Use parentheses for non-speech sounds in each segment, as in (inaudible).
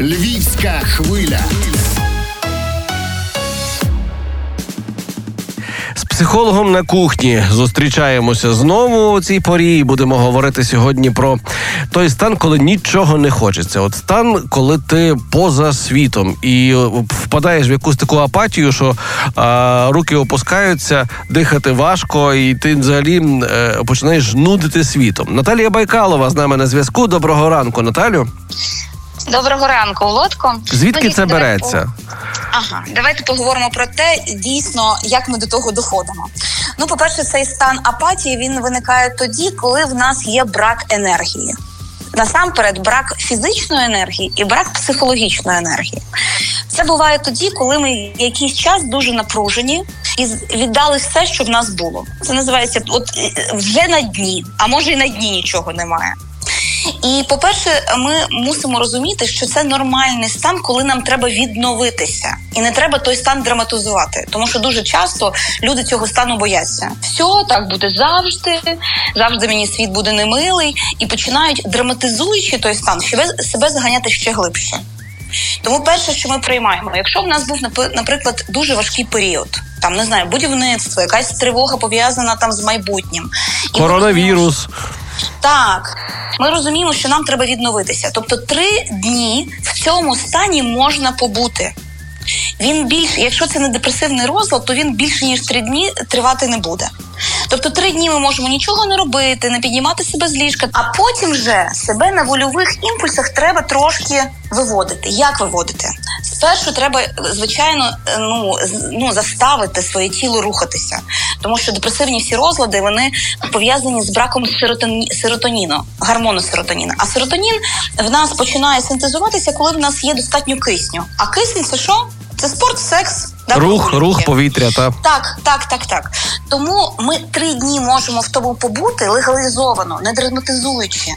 Львівська хвиля. Психологом на кухні зустрічаємося знову у цій порі. і Будемо говорити сьогодні про той стан, коли нічого не хочеться. От стан, коли ти поза світом і впадаєш в якусь таку апатію, що а, руки опускаються, дихати важко, і ти взагалі е, починаєш нудити світом. Наталія Байкалова з нами на зв'язку. Доброго ранку, Наталю. Доброго ранку, Володко. Звідки Ну, це давай- береться? Ага, давайте поговоримо про те, дійсно, як ми до того доходимо. Ну, по-перше, цей стан апатії він виникає тоді, коли в нас є брак енергії. Насамперед, брак фізичної енергії і брак психологічної енергії. Це буває тоді, коли ми якийсь час дуже напружені і з- віддали все, що в нас було. Це називається от е, вже на дні, а може і на дні нічого немає. І по-перше, ми мусимо розуміти, що це нормальний стан, коли нам треба відновитися, і не треба той стан драматизувати, тому що дуже часто люди цього стану бояться. Все так буде завжди, завжди мені світ буде немилий, і починають драматизуючи той стан, себе, себе заганяти ще глибше. Тому перше, що ми приймаємо, якщо в нас був наприклад дуже важкий період, там не знаю, будівництво, якась тривога пов'язана там з майбутнім, І ми Коронавірус. Так, ми розуміємо, що нам треба відновитися. Тобто, три дні в цьому стані можна побути. Він більш, якщо це не депресивний розлад, то він більше ніж три дні тривати не буде. Тобто, три дні ми можемо нічого не робити, не піднімати себе з ліжка, а потім вже себе на вольових імпульсах треба трошки виводити. Як виводити? Спершу треба, звичайно, е, ну, ну заставити своє тіло рухатися, тому що депресивні всі розлади вони пов'язані з браком серотоні, серотоніну, гормону серотоніну. А серотонін в нас починає синтезуватися, коли в нас є достатньо кисню. А кисень це що? Це спорт, секс, да, Рух, прогулянки. рух, повітря, та Так, так, так, так. Тому ми три дні можемо в тому побути легалізовано, не драматизуючи.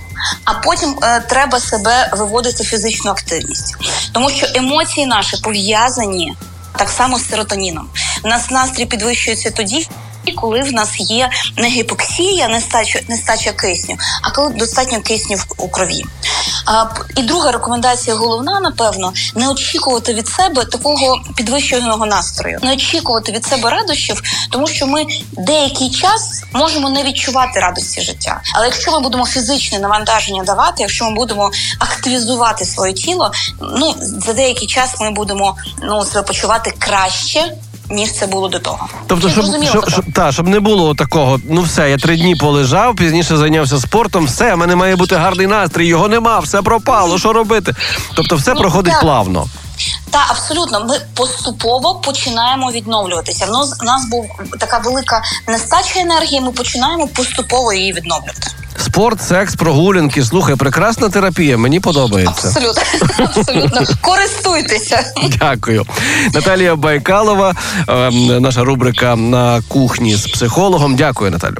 А потім е, треба себе виводити в фізичну активність, тому що емоції наші пов'язані так само з серотоніном. У нас настрій підвищується тоді. Коли в нас є не гіпоксія, нестача, нестача кисню, а коли достатньо кисню в- у крові. І друга рекомендація головна, напевно, не очікувати від себе такого підвищеного настрою, не очікувати від себе радощів, тому що ми деякий час можемо не відчувати радості життя. Але якщо ми будемо фізичне навантаження давати, якщо ми будемо активізувати своє тіло, ну за деякий час ми будемо ну себе почувати краще. Ніж це було до того, Тобто, щоб, щоб, щоб, та, щоб не було такого, ну все, я три дні полежав, пізніше зайнявся спортом, все, в мене має бути гарний настрій, його нема, все пропало, що робити? Тобто все Ну, проходить так. плавно. Та абсолютно ми поступово починаємо відновлюватися. В нас, в нас був така велика нестача енергії. Ми починаємо поступово її відновлювати. Спорт, секс, прогулянки. Слухай, прекрасна терапія, мені подобається. Абсолютно, (laughs) абсолютно користуйтеся. Дякую. Наталія Байкалова, ем, наша рубрика на кухні з психологом. Дякую, Наталю.